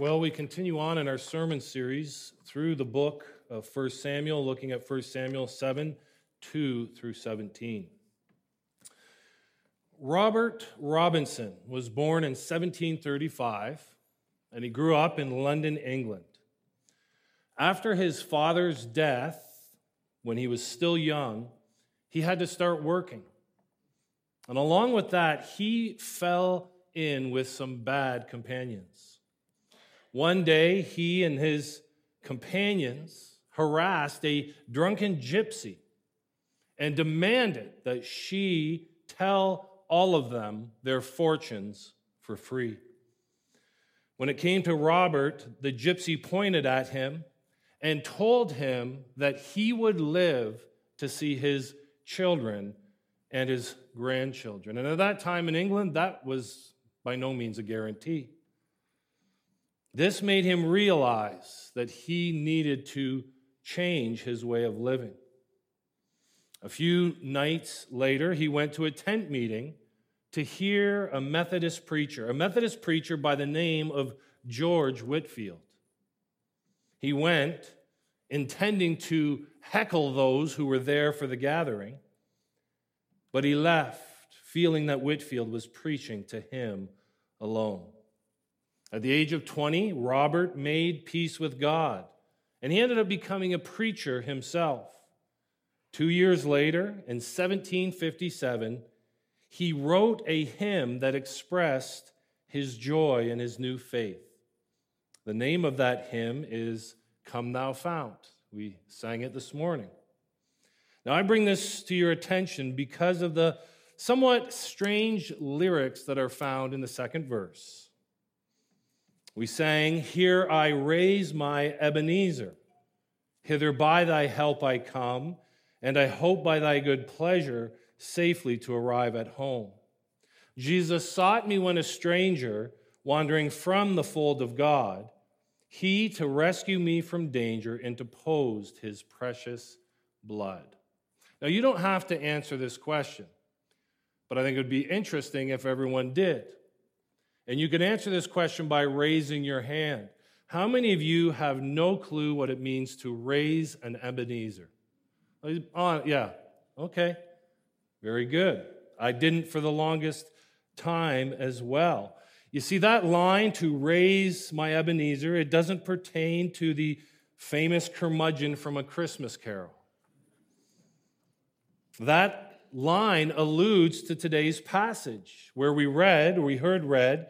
Well, we continue on in our sermon series through the book of 1 Samuel, looking at 1 Samuel 7 2 through 17. Robert Robinson was born in 1735 and he grew up in London, England. After his father's death, when he was still young, he had to start working. And along with that, he fell in with some bad companions. One day, he and his companions harassed a drunken gypsy and demanded that she tell all of them their fortunes for free. When it came to Robert, the gypsy pointed at him and told him that he would live to see his children and his grandchildren. And at that time in England, that was by no means a guarantee. This made him realize that he needed to change his way of living. A few nights later, he went to a tent meeting to hear a Methodist preacher, a Methodist preacher by the name of George Whitefield. He went intending to heckle those who were there for the gathering, but he left feeling that Whitefield was preaching to him alone. At the age of 20, Robert made peace with God, and he ended up becoming a preacher himself. Two years later, in 1757, he wrote a hymn that expressed his joy in his new faith. The name of that hymn is Come Thou Fount. We sang it this morning. Now, I bring this to your attention because of the somewhat strange lyrics that are found in the second verse. We sang, Here I raise my Ebenezer. Hither by thy help I come, and I hope by thy good pleasure safely to arrive at home. Jesus sought me when a stranger, wandering from the fold of God. He, to rescue me from danger, interposed his precious blood. Now, you don't have to answer this question, but I think it would be interesting if everyone did. And you can answer this question by raising your hand. How many of you have no clue what it means to raise an Ebenezer? Uh, yeah, okay, very good. I didn't for the longest time as well. You see, that line to raise my Ebenezer, it doesn't pertain to the famous curmudgeon from A Christmas Carol. That line alludes to today's passage where we read, or we heard read,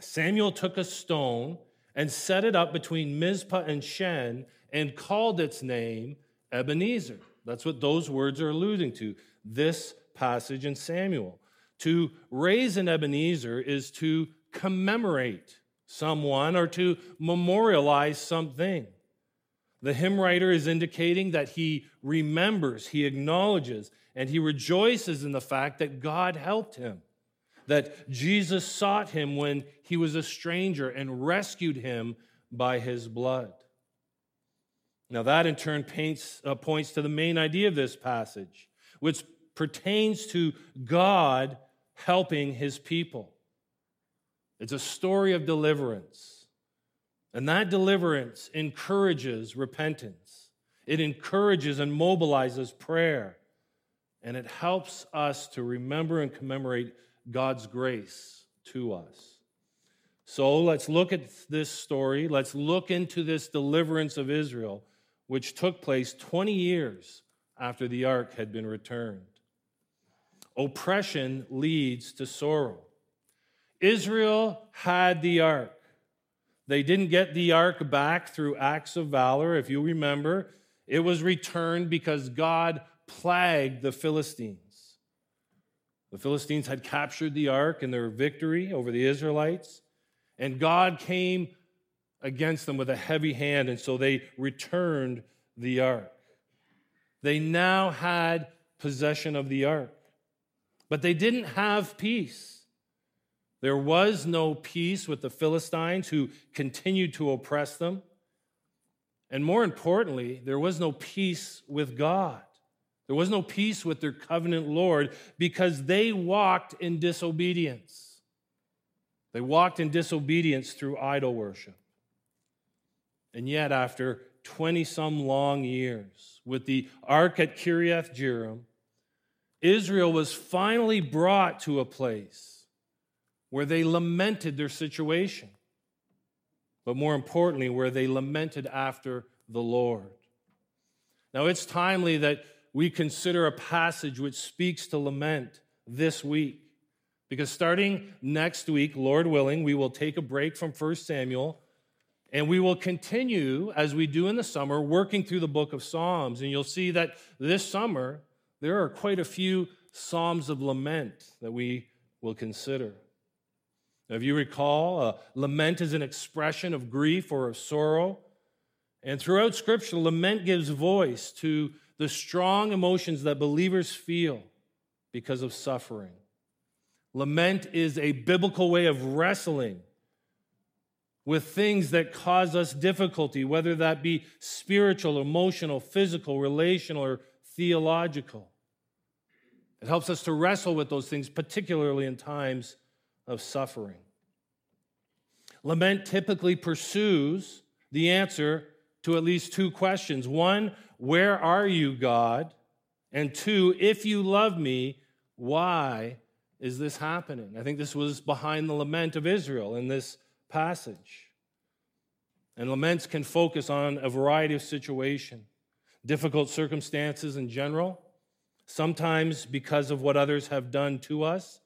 Samuel took a stone and set it up between Mizpah and Shen and called its name Ebenezer. That's what those words are alluding to, this passage in Samuel. To raise an Ebenezer is to commemorate someone or to memorialize something. The hymn writer is indicating that he remembers, he acknowledges, and he rejoices in the fact that God helped him that Jesus sought him when he was a stranger and rescued him by his blood. Now, that in turn paints, uh, points to the main idea of this passage, which pertains to God helping his people. It's a story of deliverance. And that deliverance encourages repentance, it encourages and mobilizes prayer, and it helps us to remember and commemorate God's grace to us. So let's look at this story. Let's look into this deliverance of Israel, which took place 20 years after the ark had been returned. Oppression leads to sorrow. Israel had the ark. They didn't get the ark back through acts of valor. If you remember, it was returned because God plagued the Philistines. The Philistines had captured the ark in their victory over the Israelites, and God came against them with a heavy hand, and so they returned the ark. They now had possession of the ark, but they didn't have peace. There was no peace with the Philistines who continued to oppress them. And more importantly, there was no peace with God. There was no peace with their covenant Lord because they walked in disobedience. They walked in disobedience through idol worship. And yet, after 20 some long years, with the ark at Kiriath Jearim, Israel was finally brought to a place where they lamented their situation, but more importantly, where they lamented after the Lord. Now, it's timely that we consider a passage which speaks to lament this week. Because starting next week, Lord willing, we will take a break from 1 Samuel and we will continue, as we do in the summer, working through the book of Psalms. And you'll see that this summer, there are quite a few Psalms of lament that we will consider. Now, if you recall, uh, lament is an expression of grief or of sorrow. And throughout Scripture, lament gives voice to the strong emotions that believers feel because of suffering. Lament is a biblical way of wrestling with things that cause us difficulty, whether that be spiritual, emotional, physical, relational, or theological. It helps us to wrestle with those things, particularly in times of suffering. Lament typically pursues the answer to at least two questions. One, where are you, God? And two, if you love me, why is this happening? I think this was behind the lament of Israel in this passage. And laments can focus on a variety of situations, difficult circumstances in general, sometimes because of what others have done to us,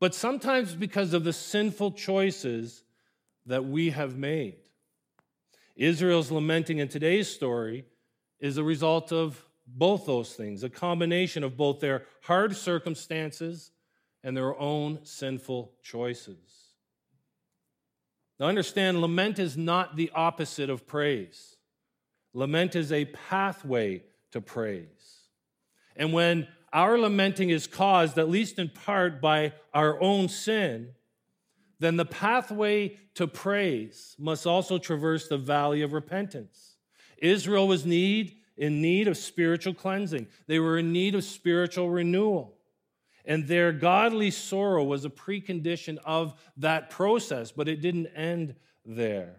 but sometimes because of the sinful choices that we have made. Israel's lamenting in today's story is a result of both those things, a combination of both their hard circumstances and their own sinful choices. Now, understand, lament is not the opposite of praise. Lament is a pathway to praise. And when our lamenting is caused, at least in part, by our own sin, then the pathway to praise must also traverse the valley of repentance. Israel was need, in need of spiritual cleansing, they were in need of spiritual renewal. And their godly sorrow was a precondition of that process, but it didn't end there.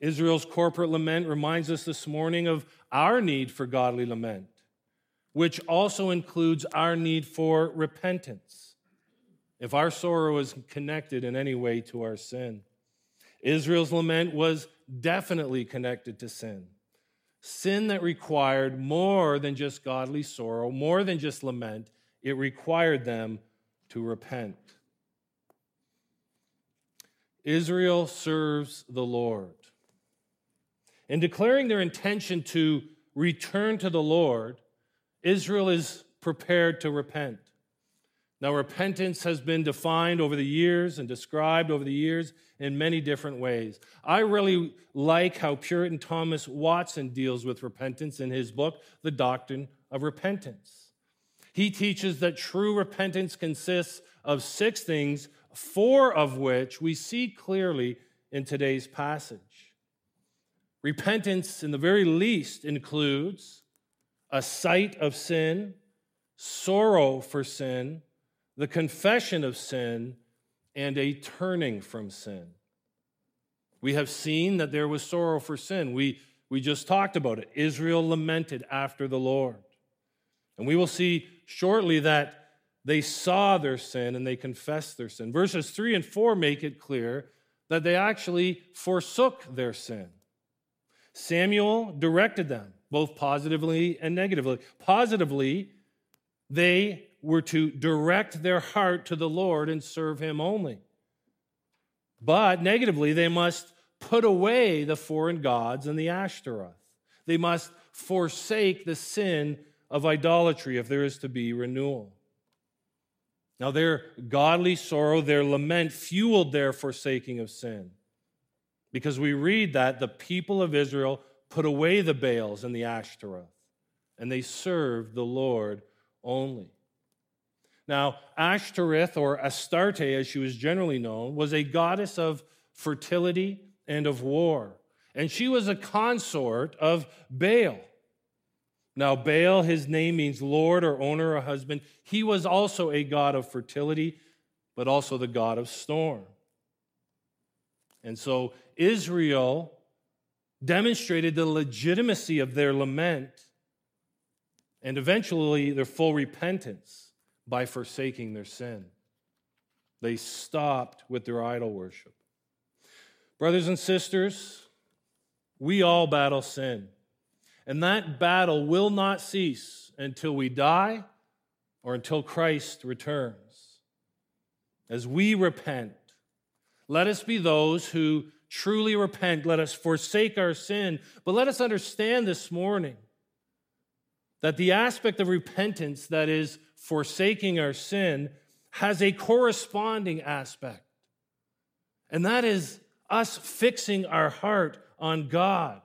Israel's corporate lament reminds us this morning of our need for godly lament, which also includes our need for repentance if our sorrow is connected in any way to our sin. Israel's lament was definitely connected to sin. Sin that required more than just godly sorrow, more than just lament, it required them to repent. Israel serves the Lord. In declaring their intention to return to the Lord, Israel is prepared to repent. Now, repentance has been defined over the years and described over the years in many different ways. I really like how Puritan Thomas Watson deals with repentance in his book, The Doctrine of Repentance. He teaches that true repentance consists of six things, four of which we see clearly in today's passage. Repentance, in the very least, includes a sight of sin, sorrow for sin, the confession of sin, and a turning from sin. We have seen that there was sorrow for sin. We, we just talked about it. Israel lamented after the Lord. And we will see shortly that they saw their sin and they confessed their sin. Verses 3 and 4 make it clear that they actually forsook their sin. Samuel directed them, both positively and negatively. Positively, they were to direct their heart to the Lord and serve Him only. But negatively, they must put away the foreign gods and the Ashtaroth. They must forsake the sin of idolatry if there is to be renewal. Now, their godly sorrow, their lament fueled their forsaking of sin. Because we read that the people of Israel put away the Baals and the Ashtaroth, and they served the Lord only. Now, Ashtoreth, or Astarte as she was generally known, was a goddess of fertility and of war. And she was a consort of Baal. Now, Baal, his name means Lord or owner or husband. He was also a god of fertility. but also the God of storm. And so Israel demonstrated the legitimacy of their lament and eventually their full repentance by forsaking their sin. They stopped with their idol worship. Brothers and sisters, we all battle sin. And that battle will not cease until we die or until Christ returns. As we repent, let us be those who truly repent. Let us forsake our sin. But let us understand this morning that the aspect of repentance that is forsaking our sin has a corresponding aspect. And that is us fixing our heart on God,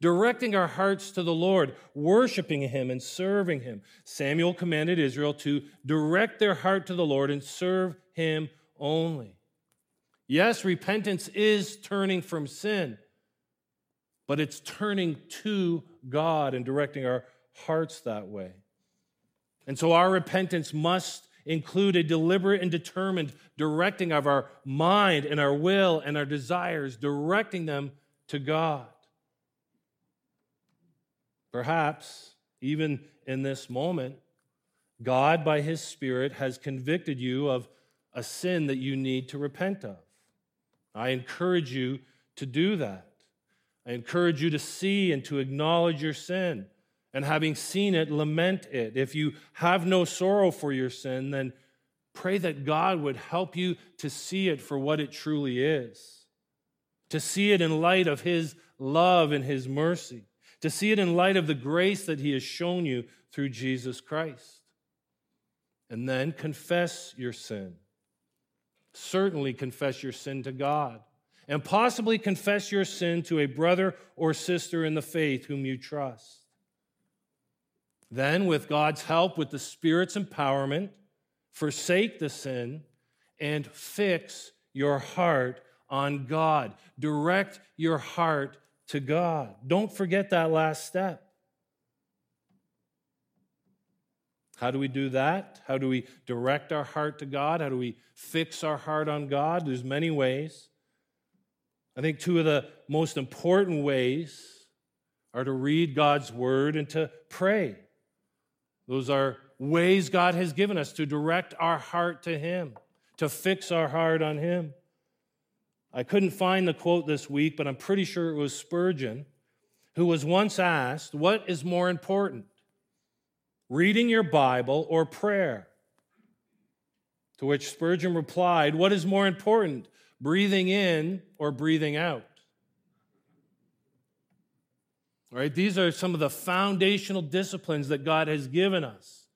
directing our hearts to the Lord, worshiping Him and serving Him. Samuel commanded Israel to direct their heart to the Lord and serve Him only. Yes, repentance is turning from sin, but it's turning to God and directing our hearts that way. And so our repentance must include a deliberate and determined directing of our mind and our will and our desires, directing them to God. Perhaps, even in this moment, God, by His Spirit, has convicted you of a sin that you need to repent of. I encourage you to do that. I encourage you to see and to acknowledge your sin and having seen it, lament it. If you have no sorrow for your sin, then pray that God would help you to see it for what it truly is, to see it in light of His love and His mercy, to see it in light of the grace that He has shown you through Jesus Christ. And then confess your sin. Certainly confess your sin to God, and possibly confess your sin to a brother or sister in the faith whom you trust. Then, with God's help, with the Spirit's empowerment, forsake the sin and fix your heart on God. Direct your heart to God. Don't forget that last step. How do we do that? How do we direct our heart to God? How do we fix our heart on God? There's many ways. I think two of the most important ways are to read God's word and to pray. Those are ways God has given us to direct our heart to Him, to fix our heart on Him. I couldn't find the quote this week, but I'm pretty sure it was Spurgeon, who was once asked, What is more important, reading your Bible or prayer? To which Spurgeon replied, What is more important, breathing in or breathing out? Right? These are some of the foundational disciplines that God has given us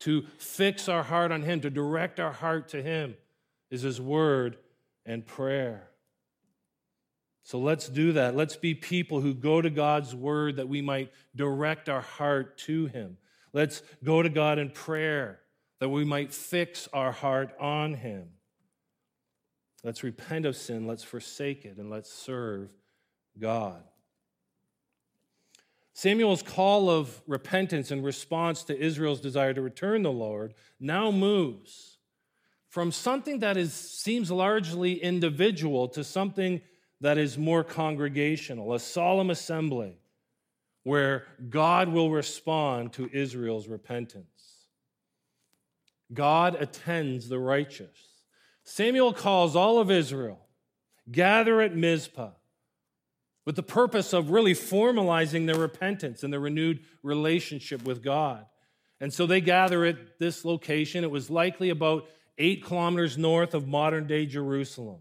to fix our heart on Him, to direct our heart to Him, is His Word and prayer. So let's do that. Let's be people who go to God's Word that we might direct our heart to Him. Let's go to God in prayer that we might fix our heart on Him. Let's repent of sin, let's forsake it, and let's serve God. Samuel's call of repentance in response to Israel's desire to return the Lord now moves from something that is, seems largely individual to something that is more congregational, a solemn assembly where God will respond to Israel's repentance. God attends the righteous. Samuel calls all of Israel, gather at Mizpah with the purpose of really formalizing their repentance and their renewed relationship with God. And so they gather at this location. It was likely about eight kilometers north of modern day Jerusalem.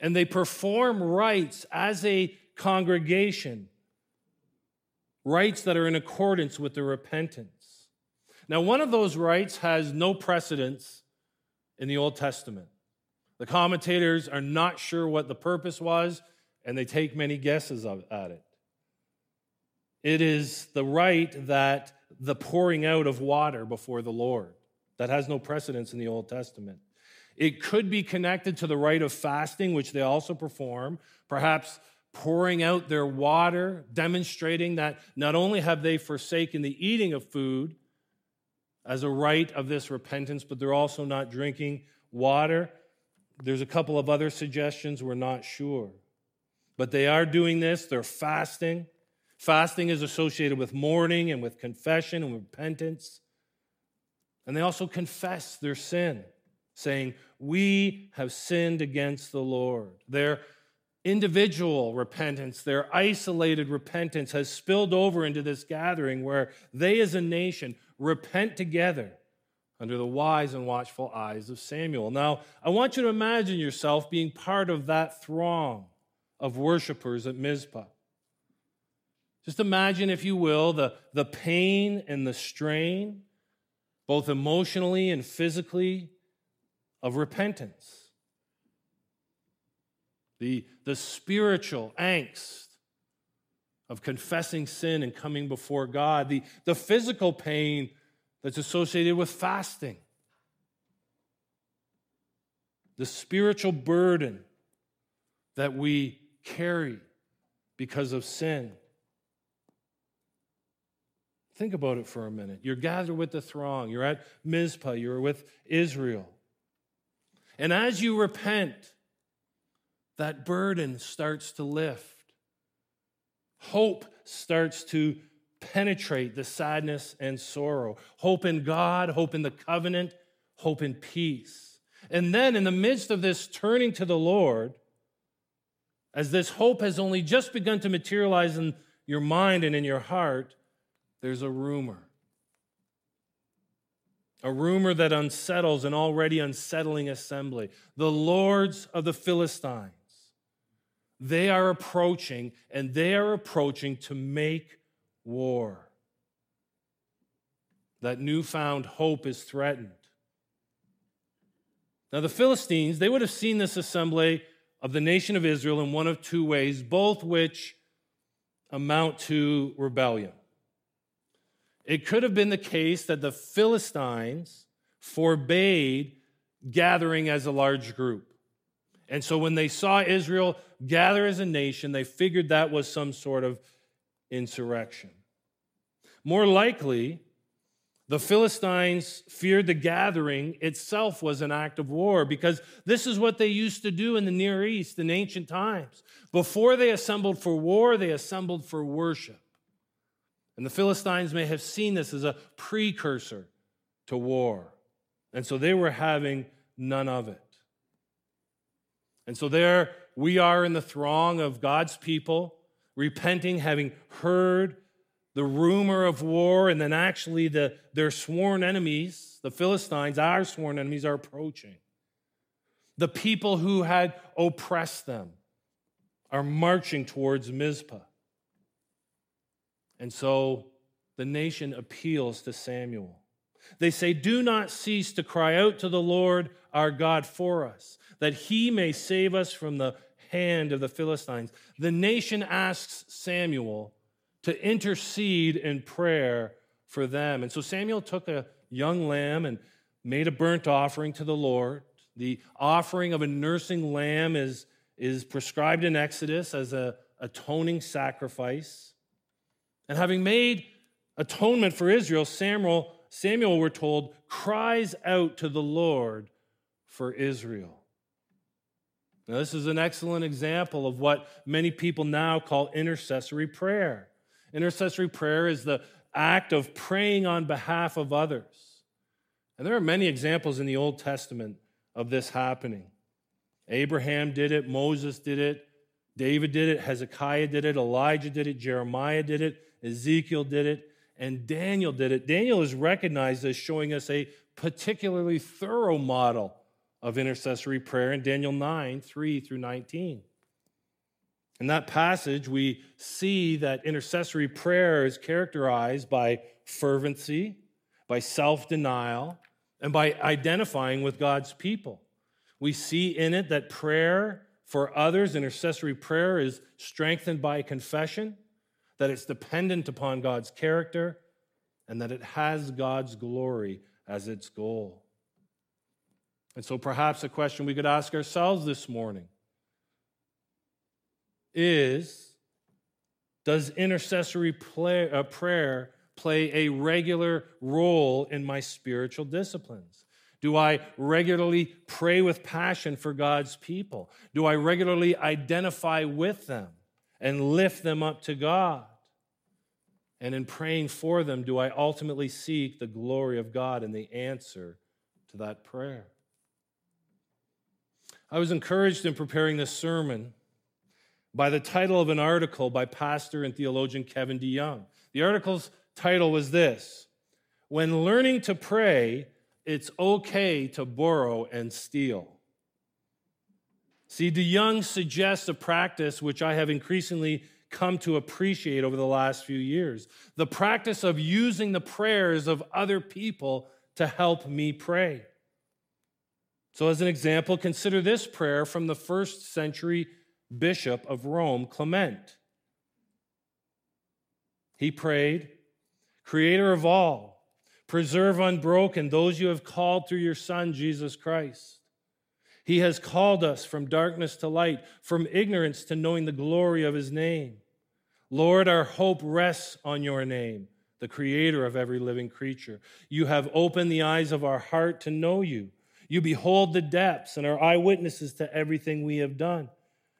And they perform rites as a congregation, rites that are in accordance with their repentance. Now, one of those rites has no precedence in the Old Testament. The commentators are not sure what the purpose was and they take many guesses at it. It is the rite that the pouring out of water before the Lord that has no precedence in the Old Testament. It could be connected to the rite of fasting, which they also perform, perhaps pouring out their water, demonstrating that not only have they forsaken the eating of food as a rite of this repentance, but they're also not drinking water. There's a couple of other suggestions, we're not sure. But they are doing this, they're fasting. Fasting is associated with mourning and with confession and repentance. And they also confess their sin, saying, We have sinned against the Lord. Their individual repentance, their isolated repentance has spilled over into this gathering where they as a nation repent together under the wise and watchful eyes of Samuel. Now, I want you to imagine yourself being part of that throng of worshipers at Mizpah. Just imagine, if you will, the, the pain and the strain, both emotionally and physically, of repentance. The, the spiritual angst of confessing sin and coming before God, the, the physical pain that's associated with fasting, the spiritual burden that we carry because of sin. Think about it for a minute. You're gathered with the throng, you're at Mizpah, you're with Israel. And as you repent, that burden starts to lift. Hope starts to penetrate the sadness and sorrow. Hope in God, hope in the covenant, hope in peace. And then, in the midst of this turning to the Lord, as this hope has only just begun to materialize in your mind and in your heart, there's a rumor. A rumor that unsettles an already unsettling assembly. The lords of the Philistines, they are approaching, and they are approaching to make war. That newfound hope is threatened. Now, the Philistines, they would have seen this assembly of the nation of Israel in one of two ways, both which amount to rebellion. It could have been the case that the Philistines forbade gathering as a large group. And so when they saw Israel gather as a nation, they figured that was some sort of insurrection. More likely, the Philistines feared the gathering itself was an act of war because this is what they used to do in the Near East in ancient times. Before they assembled for war, they assembled for worship. And the Philistines may have seen this as a precursor to war. And so they were having none of it. And so there we are in the throng of God's people, repenting, having heard the rumor of war, and then actually the, their sworn enemies, the Philistines, our sworn enemies, are approaching. The people who had oppressed them are marching towards Mizpah. And so the nation appeals to Samuel. They say, Do not cease to cry out to the Lord our God for us, that he may save us from the hand of the Philistines. The nation asks Samuel to intercede in prayer for them. And so Samuel took a young lamb and made a burnt offering to the Lord. The offering of a nursing lamb is, is prescribed in Exodus as a atoning sacrifice. And having made atonement for Israel, Samuel, Samuel, we're told, cries out to the Lord for Israel. Now, this is an excellent example of what many people now call intercessory prayer. Intercessory prayer is the act of praying on behalf of others. And there are many examples in the Old Testament of this happening. Abraham did it, Moses did it, David did it, Hezekiah did it, Elijah did it, Jeremiah did it, Ezekiel did it, and Daniel did it. Daniel is recognized as showing us a particularly thorough model of intercessory prayer in Daniel 9 3 through 19. In that passage, we see that intercessory prayer is characterized by fervency, by self denial, and by identifying with God's people. We see in it that prayer for others, intercessory prayer, is strengthened by confession that it's dependent upon God's character, and that it has God's glory as its goal. And so, perhaps a question we could ask ourselves this morning is Does intercessory play, uh, prayer play a regular role in my spiritual disciplines? Do I regularly pray with passion for God's people? Do I regularly identify with them and lift them up to God? And in praying for them, do I ultimately seek the glory of God and the answer to that prayer? I was encouraged in preparing this sermon by the title of an article by pastor and theologian Kevin DeYoung. The article's title was this When learning to pray, it's okay to borrow and steal. See, DeYoung suggests a practice which I have increasingly come to appreciate over the last few years the practice of using the prayers of other people to help me pray. So, as an example, consider this prayer from the first century bishop of Rome, Clement. He prayed, Creator of all, Preserve unbroken those you have called through your Son, Jesus Christ. He has called us from darkness to light, from ignorance to knowing the glory of his name. Lord, our hope rests on your name, the creator of every living creature. You have opened the eyes of our heart to know you. You behold the depths and are eyewitnesses to everything we have done.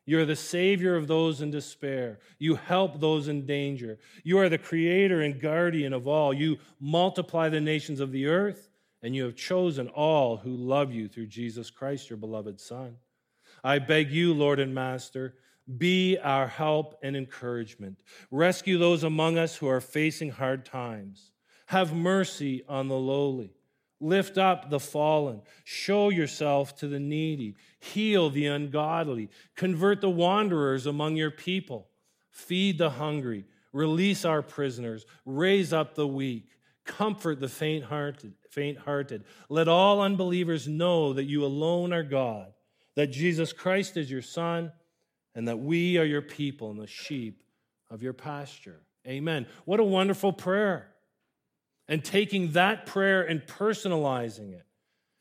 You are the Savior of those in despair. You help those in danger. You are the Creator and guardian of all. You multiply the nations of the earth, and you have chosen all who love you through Jesus Christ, your beloved Son. I beg you, Lord and Master, be our help and encouragement. Rescue those among us who are facing hard times. Have mercy on the lowly. Lift up the fallen. Show yourself to the needy. Heal the ungodly. Convert the wanderers among your people. Feed the hungry. Release our prisoners. Raise up the weak. Comfort the faint hearted. Let all unbelievers know that you alone are God, that Jesus Christ is your Son, and that we are your people and the sheep of your pasture. Amen. What a wonderful prayer and taking that prayer and personalizing it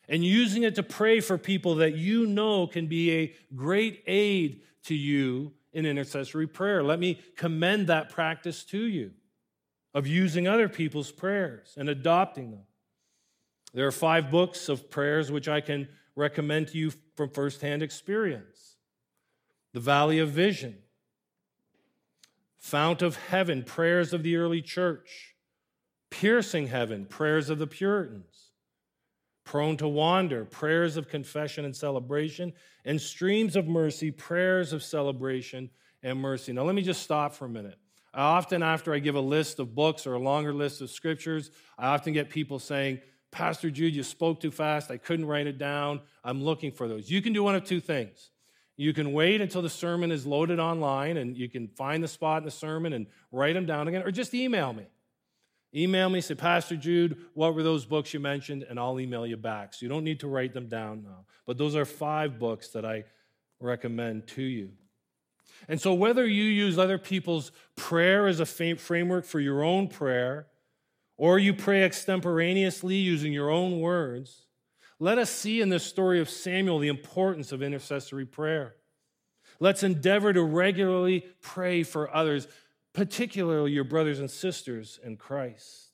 and using it to pray for people that you know can be a great aid to you in intercessory prayer. Let me commend that practice to you of using other people's prayers and adopting them. There are five books of prayers which I can recommend to you from firsthand experience The Valley of Vision, Fount of Heaven, Prayers of the Early Church piercing heaven, prayers of the Puritans, prone to wander, prayers of confession and celebration, and streams of mercy, prayers of celebration and mercy. Now, let me just stop for a minute. I often, after I give a list of books or a longer list of scriptures, I often get people saying, Pastor Jude, you spoke too fast. I couldn't write it down. I'm looking for those. You can do one of two things. You can wait until the sermon is loaded online and you can find the spot in the sermon and write them down again, or just email me. Email me, say, Pastor Jude, what were those books you mentioned? And I'll email you back. So you don't need to write them down now. But those are five books that I recommend to you. And so, whether you use other people's prayer as a framework for your own prayer, or you pray extemporaneously using your own words, let us see in this story of Samuel the importance of intercessory prayer. Let's endeavor to regularly pray for others particularly your brothers and sisters in Christ.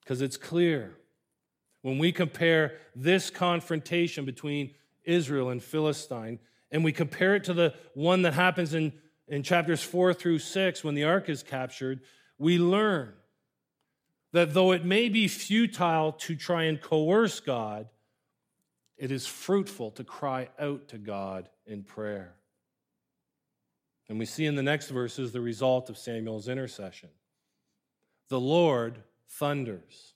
Because it's clear when we compare this confrontation between Israel and Philistine, and we compare it to the one that happens in, in chapters four through six when the ark is captured, we learn that though it may be futile to try and coerce God, it is fruitful to cry out to God in prayer. And we see in the next verses the result of Samuel's intercession. The Lord thunders.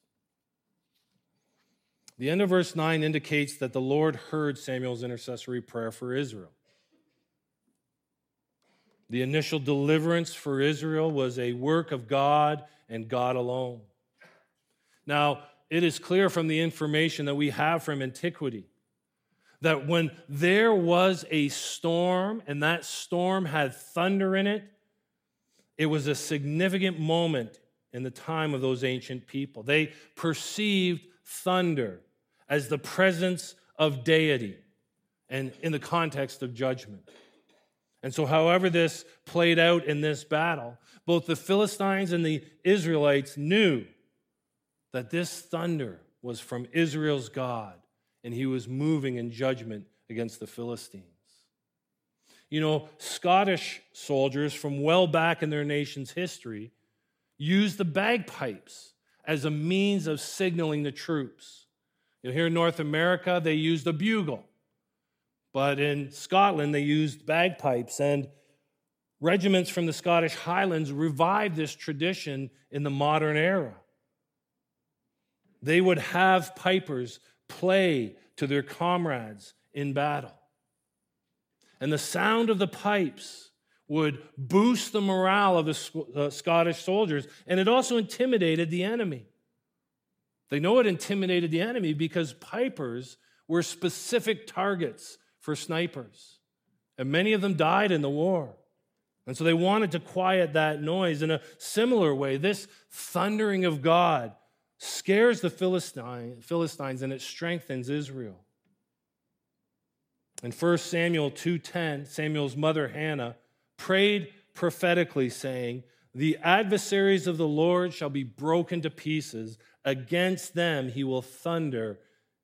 The end of verse 9 indicates that the Lord heard Samuel's intercessory prayer for Israel. The initial deliverance for Israel was a work of God and God alone. Now, it is clear from the information that we have from antiquity that when there was a storm and that storm had thunder in it, it was a significant moment in the time of those ancient people. They perceived thunder as the presence of deity and in the context of judgment. And so, however, this played out in this battle, both the Philistines and the Israelites knew that this thunder was from Israel's God, and he was moving in judgment against the Philistines. You know, Scottish soldiers from well back in their nation's history used the bagpipes as a means of signaling the troops. You know, here in North America, they used a bugle. But in Scotland, they used bagpipes. And regiments from the Scottish Highlands revived this tradition in the modern era. They would have pipers play to their comrades in battle. And the sound of the pipes would boost the morale of the uh, Scottish soldiers, and it also intimidated the enemy. They know it intimidated the enemy because pipers were specific targets for snipers, and many of them died in the war. And so they wanted to quiet that noise. In a similar way, this thundering of God scares the Philistine, Philistines and it strengthens Israel. In 1 Samuel 2:10, Samuel's mother Hannah prayed prophetically saying, "The adversaries of the Lord shall be broken to pieces; against them he will thunder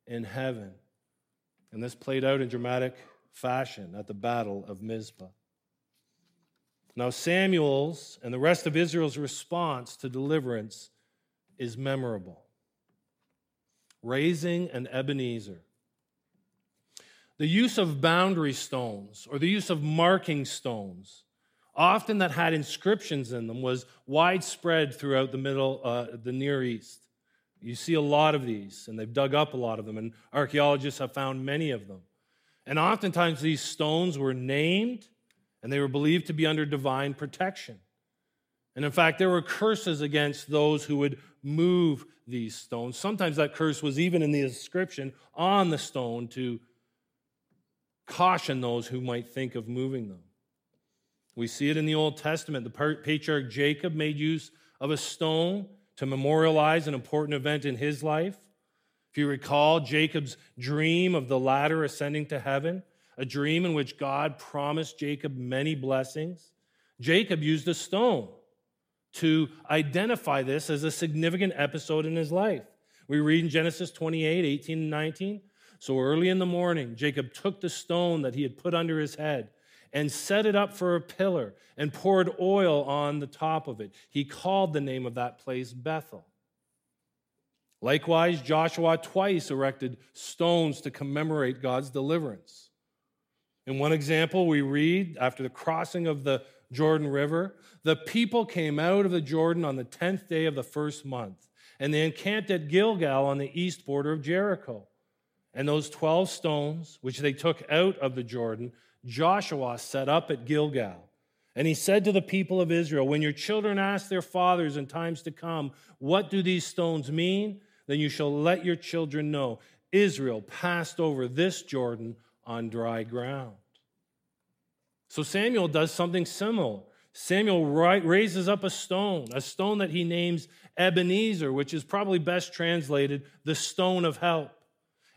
in heaven." And this played out in dramatic fashion at the battle of Mizpah. Now, Samuel's and the rest of Israel's response to deliverance is memorable. Raising an Ebenezer. The use of boundary stones or the use of marking stones, often that had inscriptions in them, was widespread throughout the middle, uh, the Near East. You see a lot of these, and they've dug up a lot of them, and archaeologists have found many of them. And oftentimes these stones were named, and they were believed to be under divine protection. And in fact, there were curses against those who would move these stones. Sometimes that curse was even in the inscription on the stone to caution those who might think of moving them. We see it in the Old Testament. The patriarch Jacob made use of a stone to memorialize an important event in his life. If you recall Jacob's dream of the ladder ascending to heaven, a dream in which God promised Jacob many blessings, Jacob used a stone to identify this as a significant episode in his life. We read in Genesis 28 18 and 19. So early in the morning, Jacob took the stone that he had put under his head and set it up for a pillar and poured oil on the top of it. He called the name of that place Bethel. Likewise, Joshua twice erected stones to commemorate God's deliverance. In one example, we read after the crossing of the Jordan River, the people came out of the Jordan on the 10th day of the first month, and they encamped at Gilgal on the east border of Jericho. And those 12 stones, which they took out of the Jordan, Joshua set up at Gilgal. And he said to the people of Israel, When your children ask their fathers in times to come, What do these stones mean? Then you shall let your children know Israel passed over this Jordan on dry ground. So Samuel does something similar. Samuel raises up a stone, a stone that he names Ebenezer, which is probably best translated the stone of help.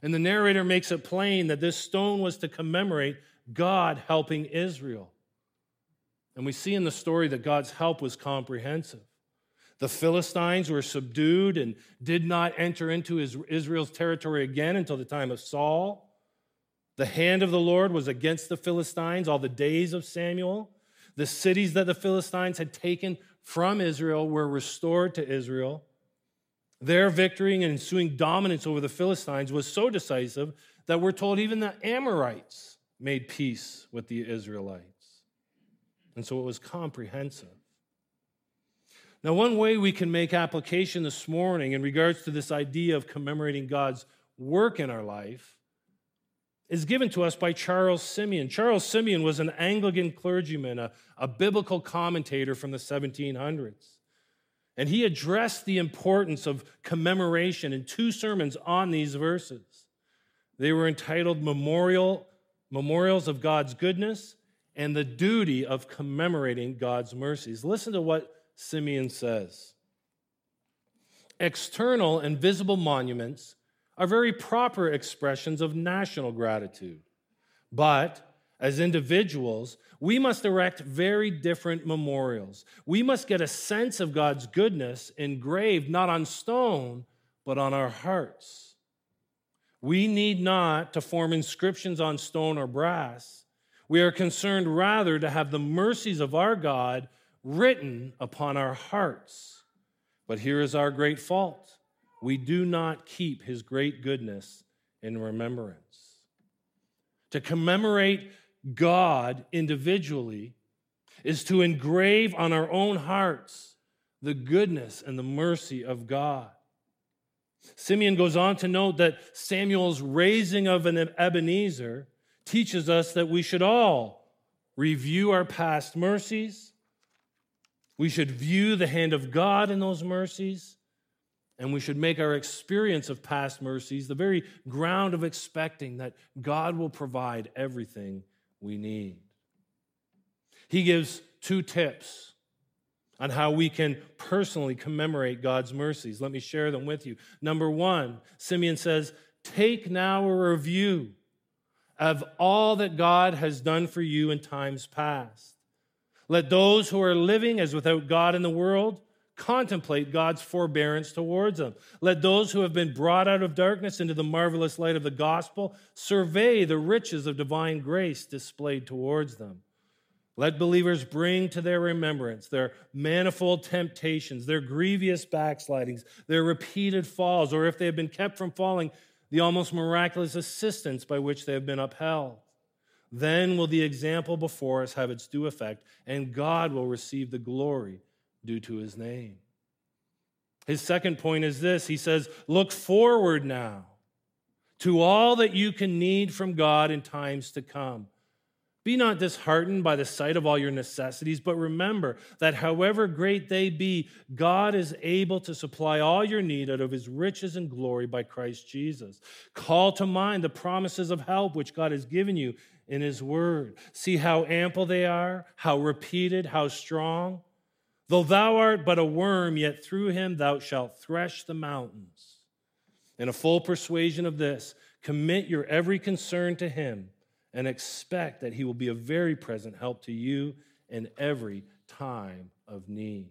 And the narrator makes it plain that this stone was to commemorate God helping Israel. And we see in the story that God's help was comprehensive. The Philistines were subdued and did not enter into Israel's territory again until the time of Saul. The hand of the Lord was against the Philistines all the days of Samuel. The cities that the Philistines had taken from Israel were restored to Israel. Their victory and ensuing dominance over the Philistines was so decisive that we're told even the Amorites made peace with the Israelites. And so it was comprehensive. Now, one way we can make application this morning in regards to this idea of commemorating God's work in our life is given to us by Charles Simeon. Charles Simeon was an Anglican clergyman, a, a biblical commentator from the 1700s. And he addressed the importance of commemoration in two sermons on these verses. They were entitled Memorial, Memorials of God's Goodness and the Duty of Commemorating God's Mercies. Listen to what Simeon says. External and visible monuments are very proper expressions of national gratitude. But as individuals, we must erect very different memorials. We must get a sense of God's goodness engraved not on stone, but on our hearts. We need not to form inscriptions on stone or brass. We are concerned rather to have the mercies of our God written upon our hearts. But here is our great fault we do not keep his great goodness in remembrance. To commemorate God individually is to engrave on our own hearts the goodness and the mercy of God. Simeon goes on to note that Samuel's raising of an Ebenezer teaches us that we should all review our past mercies. We should view the hand of God in those mercies. And we should make our experience of past mercies the very ground of expecting that God will provide everything we need. He gives two tips on how we can personally commemorate God's mercies. Let me share them with you. Number one, Simeon says, Take now a review of all that God has done for you in times past. Let those who are living as without God in the world contemplate God's forbearance towards them. Let those who have been brought out of darkness into the marvelous light of the gospel survey the riches of divine grace displayed towards them. Let believers bring to their remembrance their manifold temptations, their grievous backslidings, their repeated falls, or if they have been kept from falling, the almost miraculous assistance by which they have been upheld. Then will the example before us have its due effect, and God will receive the glory due to his name. His second point is this He says, Look forward now to all that you can need from God in times to come. Be not disheartened by the sight of all your necessities, but remember that however great they be, God is able to supply all your need out of his riches and glory by Christ Jesus. Call to mind the promises of help which God has given you in his word. See how ample they are, how repeated, how strong. Though thou art but a worm, yet through him thou shalt thresh the mountains. In a full persuasion of this, commit your every concern to him and expect that He will be a very present help to you in every time of need.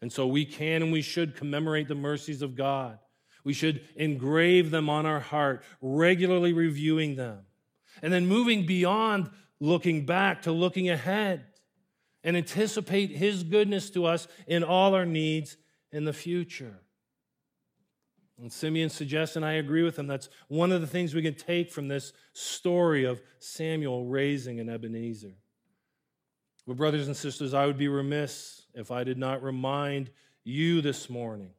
And so we can and we should commemorate the mercies of God. We should engrave them on our heart, regularly reviewing them. And then moving beyond looking back to looking ahead and anticipate His goodness to us in all our needs in the future. And Simeon suggests, and I agree with him, that's one of the things we can take from this story of Samuel raising an Ebenezer. But, brothers and sisters, I would be remiss if I did not remind you this morning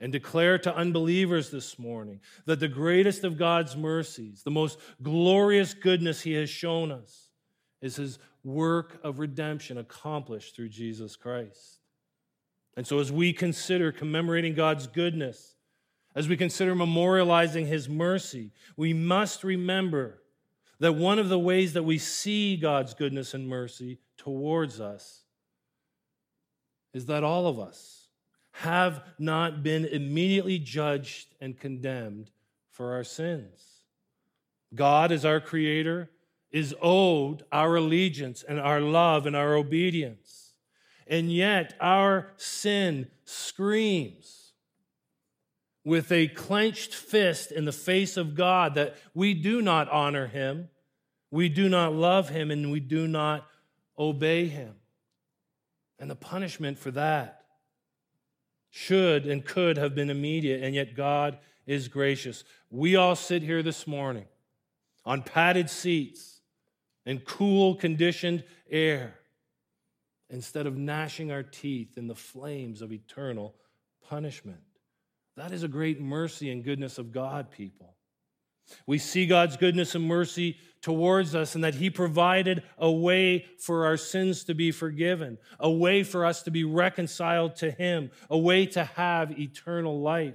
and declare to unbelievers this morning that the greatest of God's mercies, the most glorious goodness He has shown us, is His work of redemption accomplished through Jesus Christ. And so, as we consider commemorating God's goodness, as we consider memorializing his mercy, we must remember that one of the ways that we see God's goodness and mercy towards us is that all of us have not been immediately judged and condemned for our sins. God, is our creator, is owed our allegiance and our love and our obedience. And yet, our sin screams with a clenched fist in the face of God that we do not honor him, we do not love him, and we do not obey him. And the punishment for that should and could have been immediate, and yet God is gracious. We all sit here this morning on padded seats in cool, conditioned air instead of gnashing our teeth in the flames of eternal punishment. That is a great mercy and goodness of God, people. We see God's goodness and mercy towards us, and that He provided a way for our sins to be forgiven, a way for us to be reconciled to Him, a way to have eternal life.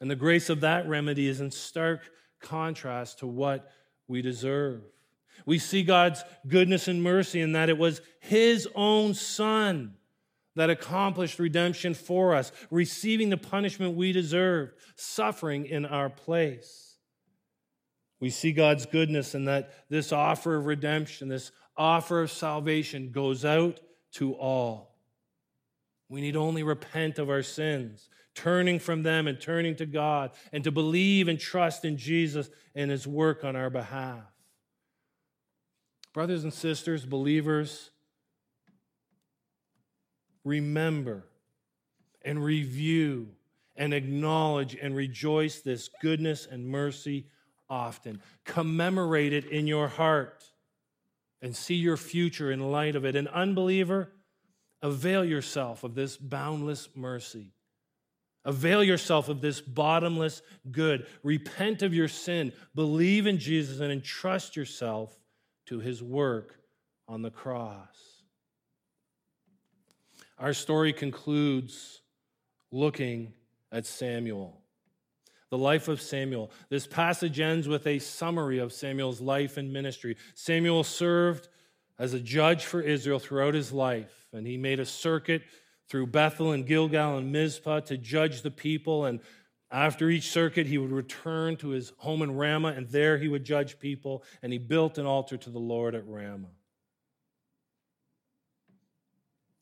And the grace of that remedy is in stark contrast to what we deserve. We see God's goodness and mercy in that it was His own Son that accomplished redemption for us, receiving the punishment we deserved, suffering in our place. We see God's goodness in that this offer of redemption, this offer of salvation goes out to all. We need only repent of our sins, turning from them and turning to God, and to believe and trust in Jesus and his work on our behalf. Brothers and sisters, believers, remember and review and acknowledge and rejoice this goodness and mercy often. Commemorate it in your heart and see your future in light of it. An unbeliever, avail yourself of this boundless mercy. Avail yourself of this bottomless good. Repent of your sin, believe in Jesus, and entrust yourself to his work on the cross. Our story concludes looking at Samuel. The life of Samuel. This passage ends with a summary of Samuel's life and ministry. Samuel served as a judge for Israel throughout his life, and he made a circuit through Bethel and Gilgal and Mizpah to judge the people. And after each circuit, he would return to his home in Ramah, and there he would judge people. And he built an altar to the Lord at Ramah.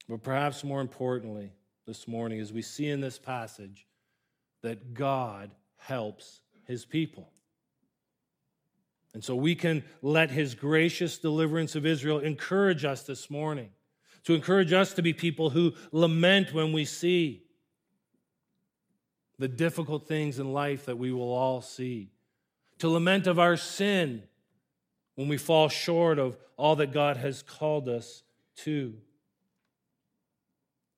But perhaps more importantly, this morning, as we see in this passage, that God helps his people. And so we can let his gracious deliverance of Israel encourage us this morning, to encourage us to be people who lament when we see the difficult things in life that we will all see, to lament of our sin when we fall short of all that God has called us to.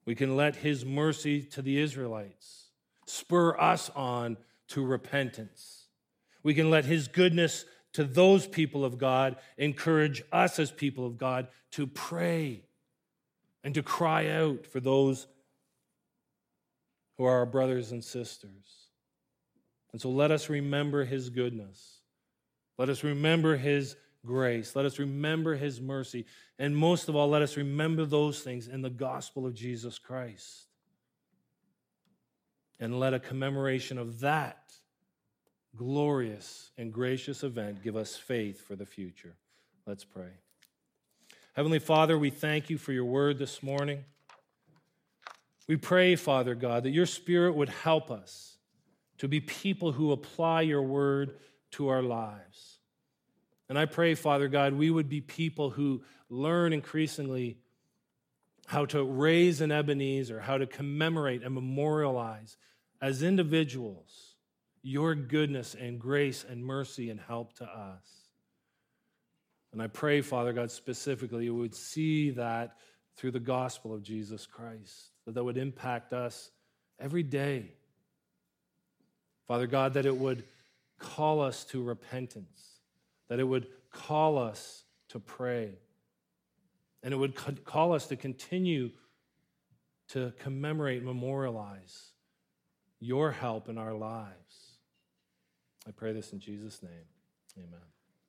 We can let his mercy to the Israelites spur us on to repentance. We can let his goodness to those people of God encourage us as people of God to pray and to cry out for those who are our brothers and sisters. And so let us remember his goodness. Let us remember his grace. Let us remember his mercy. And most of all, let us remember those things in the gospel of Jesus Christ. And let a commemoration of that glorious and gracious event give us faith for the future. Let's pray. Heavenly Father, we thank you for your word this morning. We pray, Father God, that your Spirit would help us to be people who apply your word to our lives. And I pray, Father God, we would be people who learn increasingly how to raise an Ebenezer, how to commemorate and memorialize as individuals your goodness and grace and mercy and help to us. And I pray, Father God, specifically, you would see that through the gospel of Jesus Christ that would impact us every day. Father God, that it would call us to repentance, that it would call us to pray, and it would call us to continue to commemorate, memorialize your help in our lives. I pray this in Jesus' name. Amen.